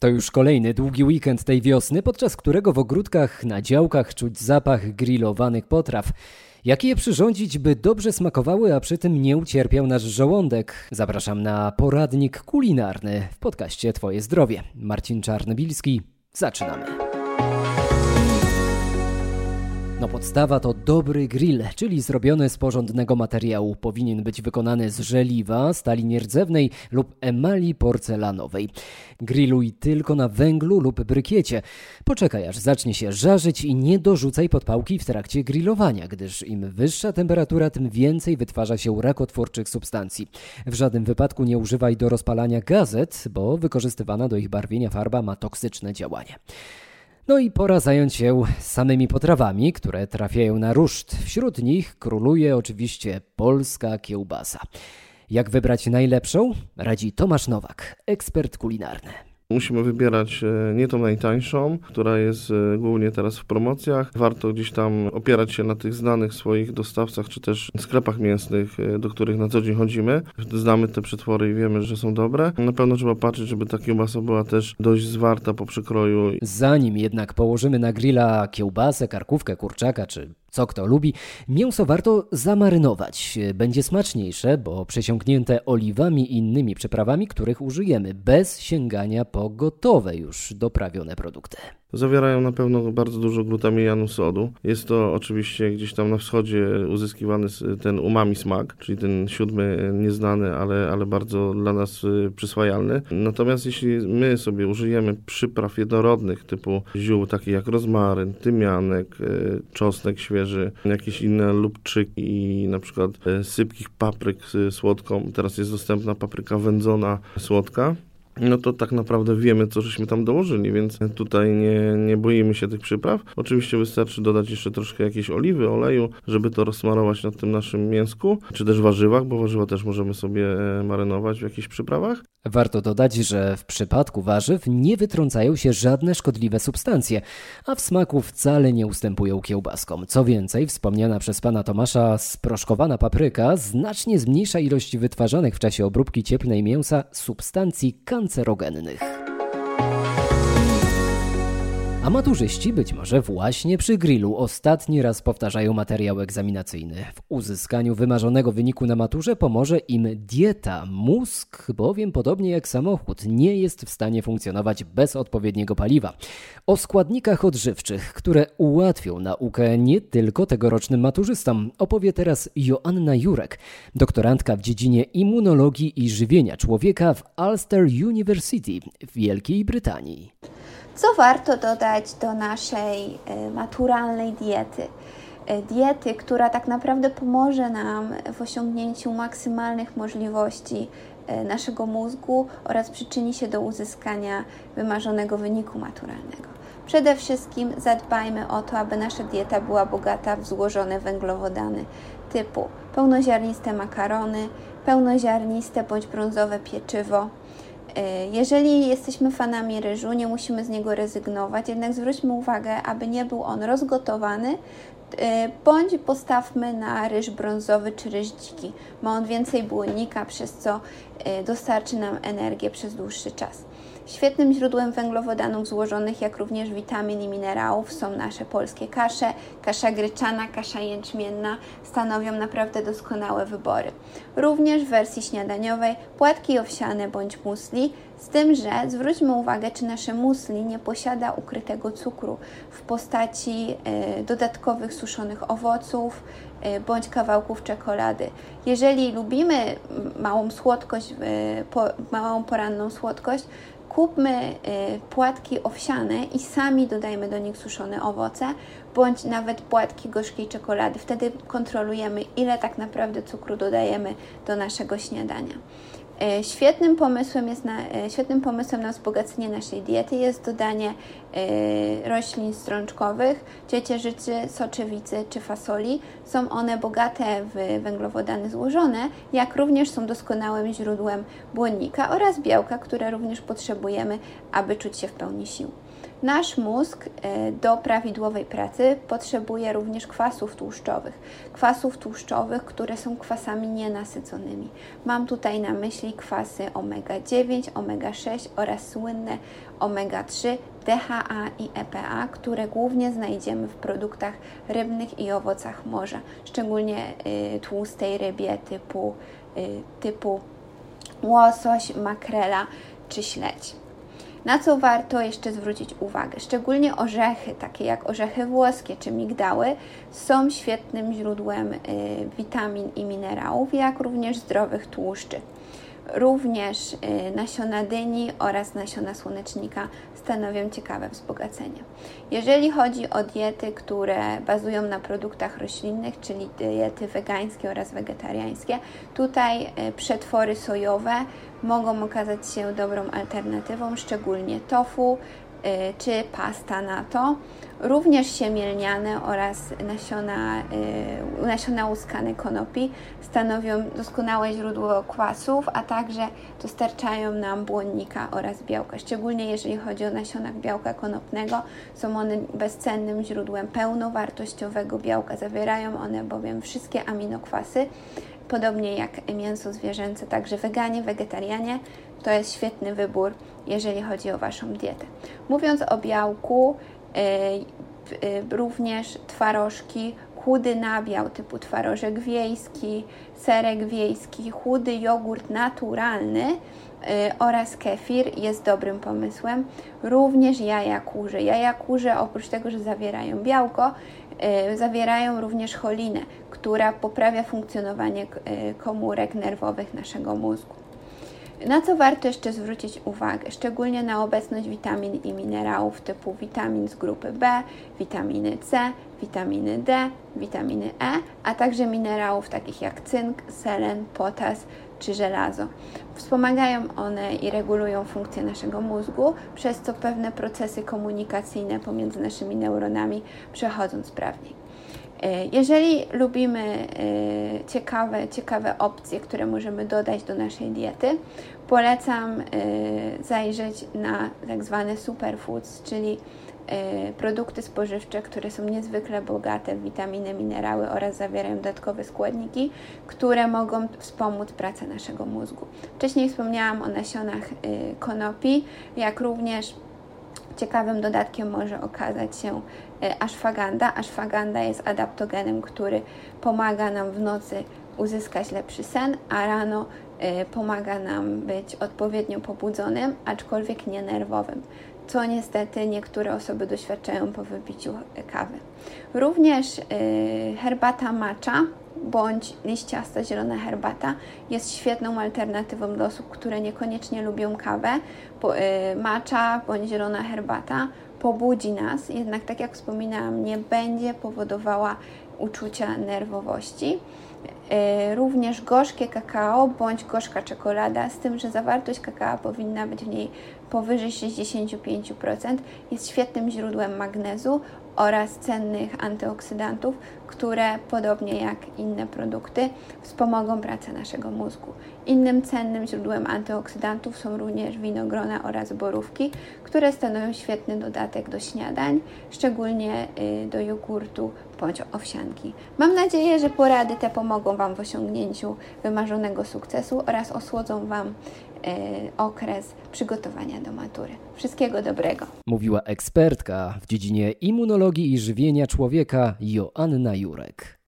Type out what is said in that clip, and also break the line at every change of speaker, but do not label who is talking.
To już kolejny długi weekend tej wiosny, podczas którego w ogródkach, na działkach czuć zapach grillowanych potraw. Jak je przyrządzić, by dobrze smakowały, a przy tym nie ucierpiał nasz żołądek? Zapraszam na poradnik kulinarny w podcaście Twoje zdrowie. Marcin Czarnobilski. Zaczynamy. No podstawa to dobry grill, czyli zrobiony z porządnego materiału. Powinien być wykonany z żeliwa, stali nierdzewnej lub emali porcelanowej. Grilluj tylko na węglu lub brykiecie. Poczekaj aż zacznie się żarzyć i nie dorzucaj podpałki w trakcie grillowania, gdyż im wyższa temperatura, tym więcej wytwarza się rakotwórczych substancji. W żadnym wypadku nie używaj do rozpalania gazet, bo wykorzystywana do ich barwienia farba ma toksyczne działanie. No i pora zająć się samymi potrawami, które trafiają na ruszt. Wśród nich króluje oczywiście polska kiełbasa. Jak wybrać najlepszą? Radzi Tomasz Nowak, ekspert kulinarny.
Musimy wybierać e, nie tą najtańszą, która jest e, głównie teraz w promocjach. Warto gdzieś tam opierać się na tych znanych swoich dostawcach, czy też sklepach mięsnych, e, do których na co dzień chodzimy. Znamy te przetwory i wiemy, że są dobre. Na pewno trzeba patrzeć, żeby ta kiełbasa była też dość zwarta po przykroju.
Zanim jednak położymy na grilla kiełbasę, karkówkę, kurczaka czy co kto lubi, mięso warto zamarynować. Będzie smaczniejsze, bo przesiąknięte oliwami i innymi przyprawami, których użyjemy, bez sięgania po gotowe już doprawione produkty.
Zawierają na pewno bardzo dużo glutamianu sodu. Jest to oczywiście gdzieś tam na wschodzie uzyskiwany ten umami smak, czyli ten siódmy nieznany, ale, ale bardzo dla nas y, przyswajalny. Natomiast jeśli my sobie użyjemy przypraw jednorodnych typu ziół, takich jak rozmaryn, tymianek, y, czosnek świeży, jakieś inne lubczyki i na przykład y, sypkich papryk słodką. Teraz jest dostępna papryka wędzona słodka no to tak naprawdę wiemy, co żeśmy tam dołożyli, więc tutaj nie, nie boimy się tych przypraw. Oczywiście wystarczy dodać jeszcze troszkę jakiejś oliwy, oleju, żeby to rozsmarować na tym naszym mięsku, czy też warzywach, bo warzywa też możemy sobie e, marynować w jakichś przyprawach.
Warto dodać, że w przypadku warzyw nie wytrącają się żadne szkodliwe substancje, a w smaku wcale nie ustępują kiełbaskom. Co więcej, wspomniana przez pana Tomasza sproszkowana papryka znacznie zmniejsza ilość wytwarzanych w czasie obróbki cieplnej mięsa substancji kancerogennych kancerogennych. A maturzyści być może właśnie przy grillu ostatni raz powtarzają materiał egzaminacyjny. W uzyskaniu wymarzonego wyniku na maturze pomoże im dieta. Mózg, bowiem podobnie jak samochód, nie jest w stanie funkcjonować bez odpowiedniego paliwa. O składnikach odżywczych, które ułatwią naukę nie tylko tegorocznym maturzystom, opowie teraz Joanna Jurek, doktorantka w dziedzinie immunologii i żywienia człowieka w Ulster University w Wielkiej Brytanii.
Co warto dodać do naszej e, maturalnej diety? E, diety, która tak naprawdę pomoże nam w osiągnięciu maksymalnych możliwości e, naszego mózgu oraz przyczyni się do uzyskania wymarzonego wyniku maturalnego. Przede wszystkim zadbajmy o to, aby nasza dieta była bogata w złożone węglowodany typu pełnoziarniste makarony, pełnoziarniste bądź brązowe pieczywo, jeżeli jesteśmy fanami ryżu, nie musimy z niego rezygnować, jednak zwróćmy uwagę, aby nie był on rozgotowany, e, bądź postawmy na ryż brązowy czy ryż dziki. Ma on więcej błonnika, przez co e, dostarczy nam energię przez dłuższy czas. Świetnym źródłem węglowodanów złożonych, jak również witamin i minerałów są nasze polskie kasze. Kasza gryczana, kasza jęczmienna stanowią naprawdę doskonałe wybory. Również w wersji śniadaniowej płatki owsiane bądź musli, z tym, że zwróćmy uwagę, czy nasze musli nie posiada ukrytego cukru w postaci y, dodatkowych suszonych owoców y, bądź kawałków czekolady. Jeżeli lubimy małą słodkość, małą poranną słodkość, kupmy y, płatki owsiane i sami dodajmy do nich suszone owoce, bądź nawet płatki gorzkiej czekolady. Wtedy kontrolujemy, ile tak naprawdę cukru dodajemy do naszego śniadania. E, świetnym pomysłem, jest na, e, świetnym pomysłem na wzbogacenie naszej diety jest dodanie e, roślin strączkowych, ciecierzycy, soczewicy czy fasoli. Są one bogate w węglowodany złożone, jak również są doskonałym źródłem błonnika oraz białka, które również potrzebujemy, aby czuć się w pełni sił. Nasz mózg e, do prawidłowej pracy potrzebuje również kwasów tłuszczowych. Kwasów tłuszczowych, które są kwasami nienasyconymi. Mam tutaj na myśli kwasy omega-9, omega-6 oraz słynne omega-3, DHA i EPA, które głównie znajdziemy w produktach rybnych i owocach morza, szczególnie y, tłustej rybie typu, y, typu łosoś, makrela czy śledź. Na co warto jeszcze zwrócić uwagę? Szczególnie orzechy, takie jak orzechy włoskie czy migdały, są świetnym źródłem y, witamin i minerałów, jak również zdrowych tłuszczy. Również y, nasiona dyni oraz nasiona słonecznika stanowią ciekawe wzbogacenie. Jeżeli chodzi o diety, które bazują na produktach roślinnych, czyli diety wegańskie oraz wegetariańskie, tutaj y, przetwory sojowe mogą okazać się dobrą alternatywą, szczególnie tofu y, czy pasta na to. Również siemielniane oraz nasiona, y, nasiona łuskane konopi stanowią doskonałe źródło kwasów, a także dostarczają nam błonnika oraz białka. Szczególnie jeżeli chodzi o nasiona białka konopnego, są one bezcennym źródłem pełnowartościowego białka. Zawierają one bowiem wszystkie aminokwasy, podobnie jak mięso zwierzęce, także weganie, wegetarianie to jest świetny wybór, jeżeli chodzi o Waszą dietę. Mówiąc o białku, również twarożki, chudy nabiał typu twarożek wiejski, serek wiejski, chudy jogurt naturalny yy, oraz kefir jest dobrym pomysłem. Również jaja kurze. Jaja kurze oprócz tego, że zawierają białko, zawierają również cholinę, która poprawia funkcjonowanie komórek nerwowych naszego mózgu. Na co warto jeszcze zwrócić uwagę? Szczególnie na obecność witamin i minerałów typu witamin z grupy B, witaminy C, witaminy D, witaminy E, a także minerałów takich jak cynk, selen, potas czy żelazo. Wspomagają one i regulują funkcję naszego mózgu, przez co pewne procesy komunikacyjne pomiędzy naszymi neuronami przechodzą sprawniej. E, jeżeli lubimy e, ciekawe, ciekawe opcje, które możemy dodać do naszej diety, polecam e, zajrzeć na tak zwane superfoods, czyli produkty spożywcze, które są niezwykle bogate w witaminy, minerały oraz zawierają dodatkowe składniki, które mogą wspomóc pracę naszego mózgu. Wcześniej wspomniałam o nasionach konopi, jak również Ciekawym dodatkiem może okazać się e, ashwaganda. Ashwaganda jest adaptogenem, który pomaga nam w nocy uzyskać lepszy sen, a rano e, pomaga nam być odpowiednio pobudzonym, aczkolwiek nie nerwowym, co niestety niektóre osoby doświadczają po wypiciu kawy. Również e, herbata matcha bądź liściasta zielona herbata jest świetną alternatywą dla osób, które niekoniecznie lubią kawę. Y, macza bądź zielona herbata pobudzi nas, jednak tak jak wspominałam, nie będzie powodowała uczucia nerwowości. Y, również gorzkie kakao bądź gorzka czekolada, z tym, że zawartość kakao powinna być w niej powyżej 65%, jest świetnym źródłem magnezu oraz cennych antyoksydantów, które podobnie jak inne produkty wspomogą pracę naszego mózgu. Innym cennym źródłem antyoksydantów są również winogrona oraz borówki, które stanowią świetny dodatek do śniadań, szczególnie y, do jogurtu bądź owsianki. Mam nadzieję, że porady te pomogą Wam w osiągnięciu wymarzonego sukcesu oraz osłodzą Wam E, okres przygotowania do matury. Wszystkiego dobrego.
Mówiła ekspertka w dziedzinie immunologii i żywienia człowieka Joanna Jurek.